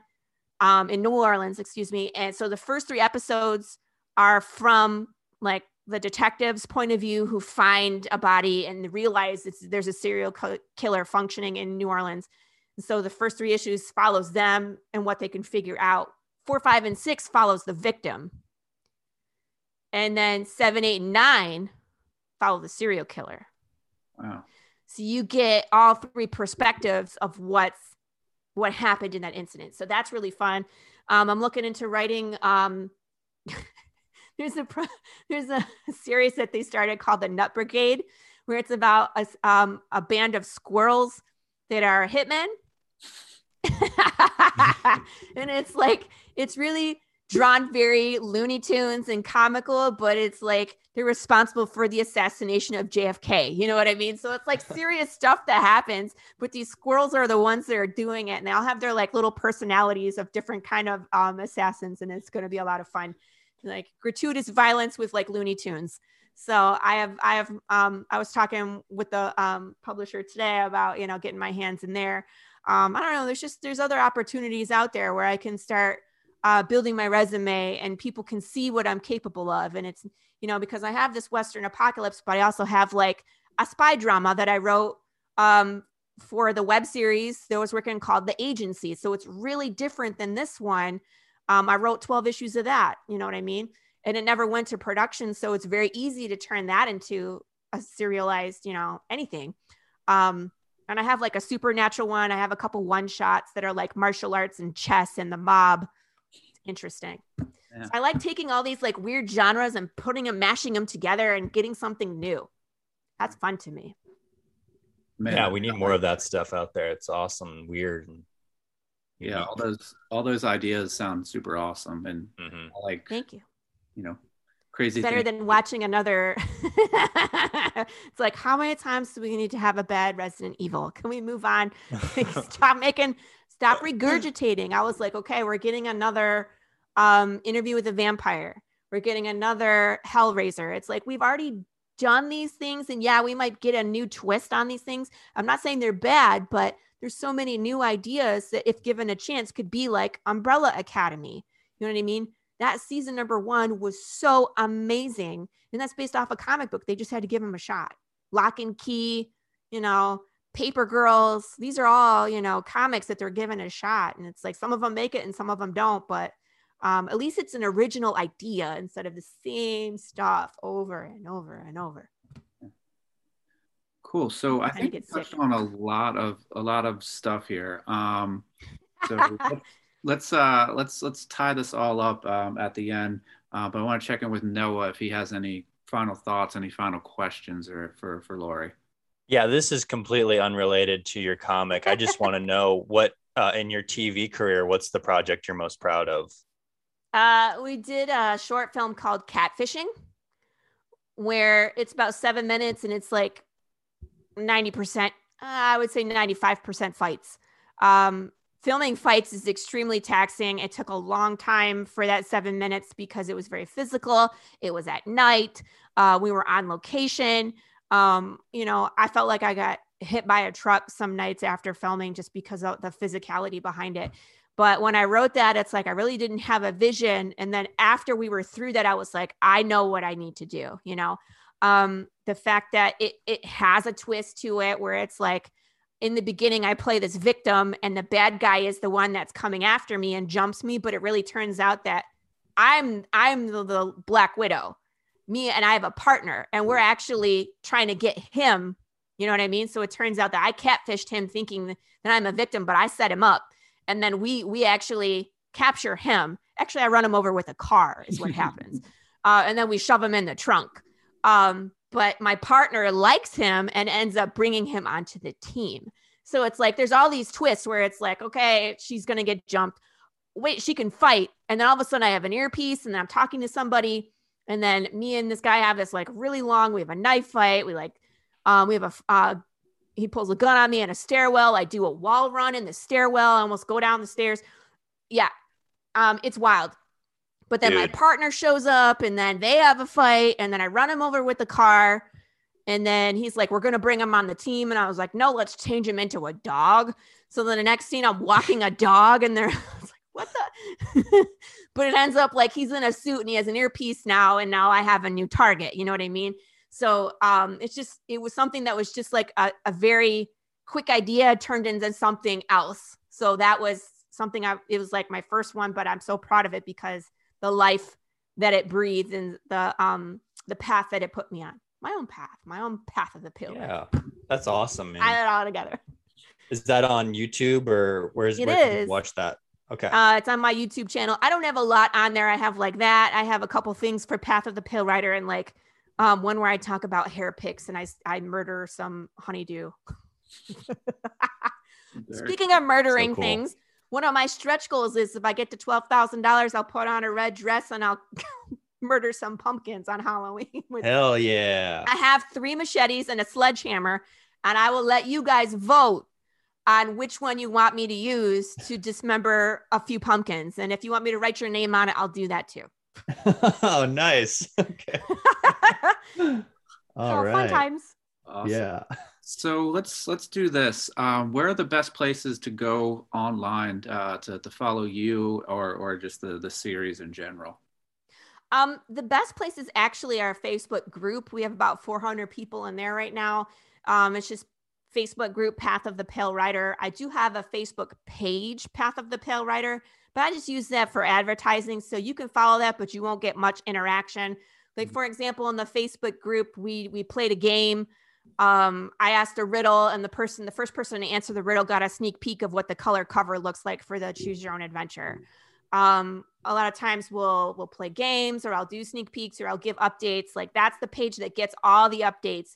um, in New Orleans, excuse me. And so the first three episodes are from like the detective's point of view who find a body and realize there's a serial killer functioning in New Orleans. And so the first three issues follows them and what they can figure out. Four, five, and six follows the victim. And then seven, eight, and nine follow the serial killer. Wow. So you get all three perspectives of what's what happened in that incident. So that's really fun. Um, I'm looking into writing. Um, there's a pro- there's a series that they started called the Nut Brigade, where it's about a, um, a band of squirrels that are hitmen. and it's like it's really drawn very Looney Tunes and comical, but it's like they're responsible for the assassination of JFK. You know what I mean? So it's like serious stuff that happens, but these squirrels are the ones that are doing it, and they'll have their like little personalities of different kind of um, assassins, and it's going to be a lot of fun, like gratuitous violence with like Looney Tunes. So I have, I have, um, I was talking with the um, publisher today about you know getting my hands in there. Um, I don't know. There's just there's other opportunities out there where I can start uh, building my resume and people can see what I'm capable of. And it's, you know, because I have this Western apocalypse, but I also have like a spy drama that I wrote um, for the web series that was working called The Agency. So it's really different than this one. Um, I wrote 12 issues of that, you know what I mean? And it never went to production. So it's very easy to turn that into a serialized, you know, anything. Um, and I have like a supernatural one. I have a couple one shots that are like martial arts and chess and the mob interesting. Yeah. So I like taking all these like weird genres and putting them, mashing them together and getting something new. That's fun to me. Man, yeah, we need more of that stuff out there. It's awesome and weird. And yeah, all those all those ideas sound super awesome, and mm-hmm. like thank you. You know, crazy. Better thing. than watching another. it's like how many times do we need to have a bad Resident Evil? Can we move on? Stop making. Stop regurgitating. I was like, okay, we're getting another um, interview with a vampire. We're getting another Hellraiser. It's like we've already done these things, and yeah, we might get a new twist on these things. I'm not saying they're bad, but there's so many new ideas that, if given a chance, could be like Umbrella Academy. You know what I mean? That season number one was so amazing, and that's based off a comic book. They just had to give them a shot. Locke & Key, you know, Paper Girls. These are all you know comics that they're given a shot, and it's like some of them make it and some of them don't, but um, at least it's an original idea instead of the same stuff over and over and over. Cool. So I think you touched on a lot of a lot of stuff here. Um, so let's uh, let's let's tie this all up um, at the end. Uh, but I want to check in with Noah if he has any final thoughts, any final questions, or for for Lori. Yeah, this is completely unrelated to your comic. I just want to know what uh, in your TV career, what's the project you're most proud of? Uh, we did a short film called Catfishing, where it's about seven minutes and it's like 90%, uh, I would say 95% fights. Um, filming fights is extremely taxing. It took a long time for that seven minutes because it was very physical. It was at night. Uh, we were on location. Um, you know, I felt like I got hit by a truck some nights after filming just because of the physicality behind it. But when I wrote that, it's like I really didn't have a vision. And then after we were through that, I was like, I know what I need to do. You know, um, the fact that it it has a twist to it where it's like in the beginning I play this victim and the bad guy is the one that's coming after me and jumps me, but it really turns out that I'm I'm the, the Black Widow. Me and I have a partner, and we're actually trying to get him. You know what I mean? So it turns out that I catfished him, thinking that I'm a victim, but I set him up and then we we actually capture him. Actually, I run him over with a car is what happens, uh, and then we shove him in the trunk. Um, but my partner likes him and ends up bringing him onto the team. So it's like there's all these twists where it's like, okay, she's gonna get jumped. Wait, she can fight, and then all of a sudden I have an earpiece, and I'm talking to somebody, and then me and this guy have this like really long. We have a knife fight. We like, um, we have a uh, he pulls a gun on me in a stairwell. I do a wall run in the stairwell. I almost go down the stairs. Yeah. Um, it's wild. But then Dude. my partner shows up and then they have a fight and then I run him over with the car. And then he's like, We're gonna bring him on the team. And I was like, No, let's change him into a dog. So then the next scene, I'm walking a dog and they're like, what the? but it ends up like he's in a suit and he has an earpiece now, and now I have a new target. You know what I mean? So um, it's just it was something that was just like a, a very quick idea turned into something else. So that was something I it was like my first one, but I'm so proud of it because the life that it breathed and the um the path that it put me on. My own path, my own path of the pill. Yeah, that's awesome, man. I it all together. Is that on YouTube or where's it where is. watch that? Okay. Uh, it's on my YouTube channel. I don't have a lot on there. I have like that. I have a couple things for Path of the Pale Rider and like um, one where I talk about hair picks and I I murder some honeydew. Speaking of murdering so cool. things, one of my stretch goals is if I get to twelve thousand dollars, I'll put on a red dress and I'll murder some pumpkins on Halloween. Hell yeah! I have three machetes and a sledgehammer, and I will let you guys vote on which one you want me to use to dismember a few pumpkins. And if you want me to write your name on it, I'll do that too. oh, nice. Okay. All so, right. Fun times. Awesome. Yeah. So let's let's do this. Um, where are the best places to go online uh, to to follow you or or just the the series in general? Um, the best place is actually our Facebook group. We have about 400 people in there right now. Um, it's just Facebook group Path of the Pale Rider. I do have a Facebook page, Path of the Pale Rider, but I just use that for advertising. So you can follow that, but you won't get much interaction. Like mm-hmm. for example, in the Facebook group, we we played a game. Um, I asked a riddle, and the person, the first person to answer the riddle, got a sneak peek of what the color cover looks like for the Choose Your Own Adventure. Um, a lot of times we'll we'll play games, or I'll do sneak peeks, or I'll give updates. Like that's the page that gets all the updates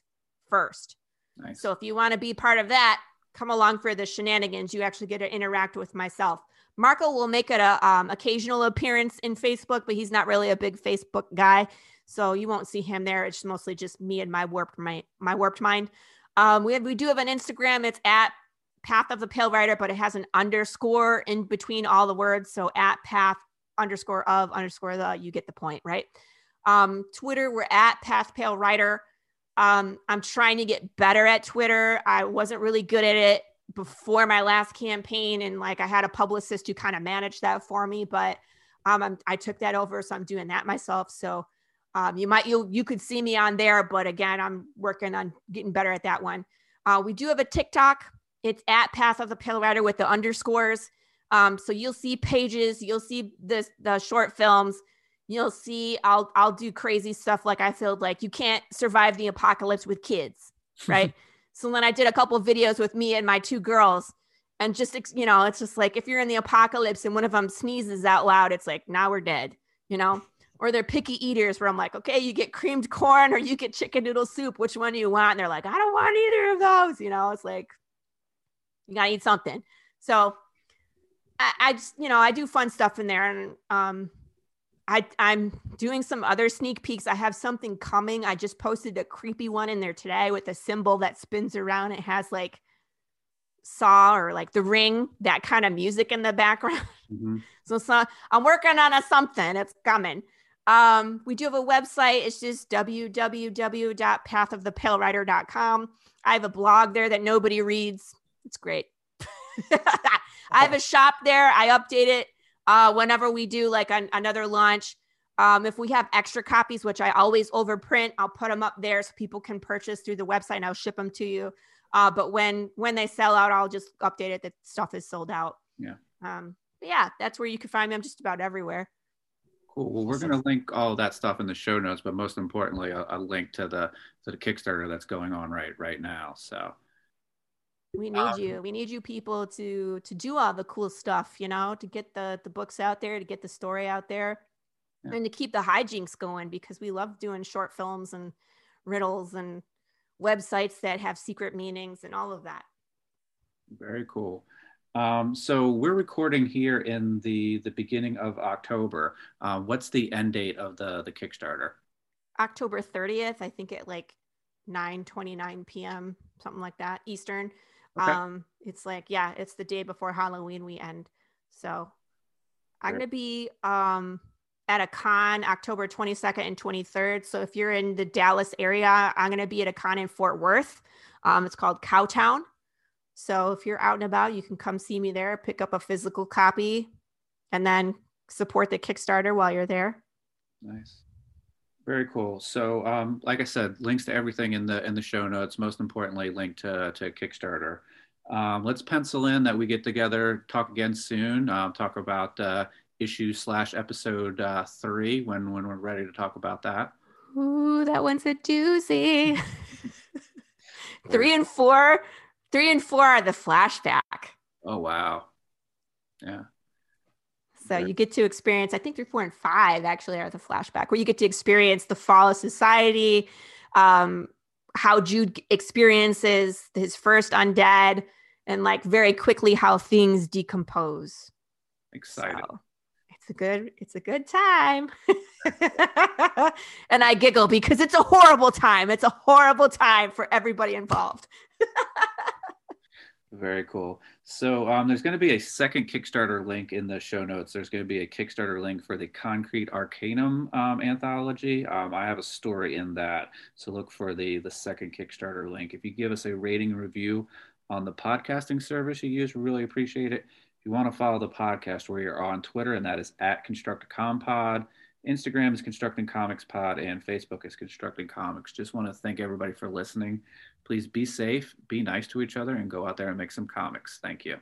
first. Nice. So if you want to be part of that, come along for the shenanigans. You actually get to interact with myself. Marco will make it a um, occasional appearance in Facebook, but he's not really a big Facebook guy, so you won't see him there. It's mostly just me and my warped my my warped mind. Um, we have we do have an Instagram. It's at Path of the Pale Rider, but it has an underscore in between all the words. So at Path underscore of underscore the. You get the point, right? Um, Twitter, we're at Path Pale Rider. Um, I'm trying to get better at Twitter. I wasn't really good at it before my last campaign, and like I had a publicist who kind of managed that for me, but um, i took that over, so I'm doing that myself. So um, you might you you could see me on there, but again, I'm working on getting better at that one. Uh, we do have a TikTok. It's at Path of the Pale Rider with the underscores. Um, so you'll see pages, you'll see this the short films you'll see I'll I'll do crazy stuff like I feel like you can't survive the apocalypse with kids, right? so then I did a couple videos with me and my two girls and just you know, it's just like if you're in the apocalypse and one of them sneezes out loud, it's like now we're dead, you know? Or they're picky eaters where I'm like, okay, you get creamed corn or you get chicken noodle soup. Which one do you want? And they're like, I don't want either of those. You know, it's like you gotta eat something. So I, I just, you know, I do fun stuff in there. And um, I, I'm doing some other sneak peeks. I have something coming. I just posted a creepy one in there today with a symbol that spins around. It has like saw or like the ring, that kind of music in the background. Mm-hmm. so, so I'm working on a something. It's coming. Um, we do have a website. It's just www.pathofthepalerider.com. I have a blog there that nobody reads. It's great. I have a shop there. I update it uh, whenever we do like an, another launch. Um, if we have extra copies, which I always overprint, I'll put them up there so people can purchase through the website and I'll ship them to you. Uh, but when when they sell out, I'll just update it that stuff is sold out. Yeah. Um, yeah, that's where you can find me. I'm just about everywhere. Cool. Well, we're going to link all that stuff in the show notes, but most importantly, a, a, link to the to the Kickstarter that's going on right right now. So we need um, you. We need you people to to do all the cool stuff, you know, to get the the books out there, to get the story out there, yeah. and to keep the hijinks going because we love doing short films and riddles and websites that have secret meanings and all of that. Very cool. Um, so we're recording here in the the beginning of October. Uh, what's the end date of the the Kickstarter? October 30th, I think at like 9 29 p.m. something like that Eastern. Okay. Um, it's like, yeah, it's the day before Halloween we end. So I'm gonna be um at a con October 22nd and 23rd. So if you're in the Dallas area, I'm gonna be at a con in Fort Worth. Um, it's called Cowtown. So if you're out and about, you can come see me there, pick up a physical copy. and then support the Kickstarter while you're there. Nice. Very cool. So, um, like I said, links to everything in the in the show notes. Most importantly, link to to Kickstarter. Um, let's pencil in that we get together, talk again soon. Um, talk about uh, issue slash episode uh, three when when we're ready to talk about that. Ooh, that one's a doozy. three and four, three and four are the flashback. Oh wow, yeah. So you get to experience, I think three, four, and five actually are the flashback, where you get to experience the fall of society, um, how Jude experiences his first undead, and like very quickly how things decompose. Exciting. So it's a good, it's a good time. and I giggle because it's a horrible time. It's a horrible time for everybody involved. Very cool. So um, there's going to be a second Kickstarter link in the show notes. There's going to be a Kickstarter link for the Concrete Arcanum um, anthology. Um, I have a story in that, so look for the the second Kickstarter link. If you give us a rating review on the podcasting service you use, we really appreciate it. If you want to follow the podcast, we are on Twitter, and that is at ConstructCompod. Instagram is Constructing Comics Pod, and Facebook is Constructing Comics. Just want to thank everybody for listening. Please be safe, be nice to each other, and go out there and make some comics. Thank you.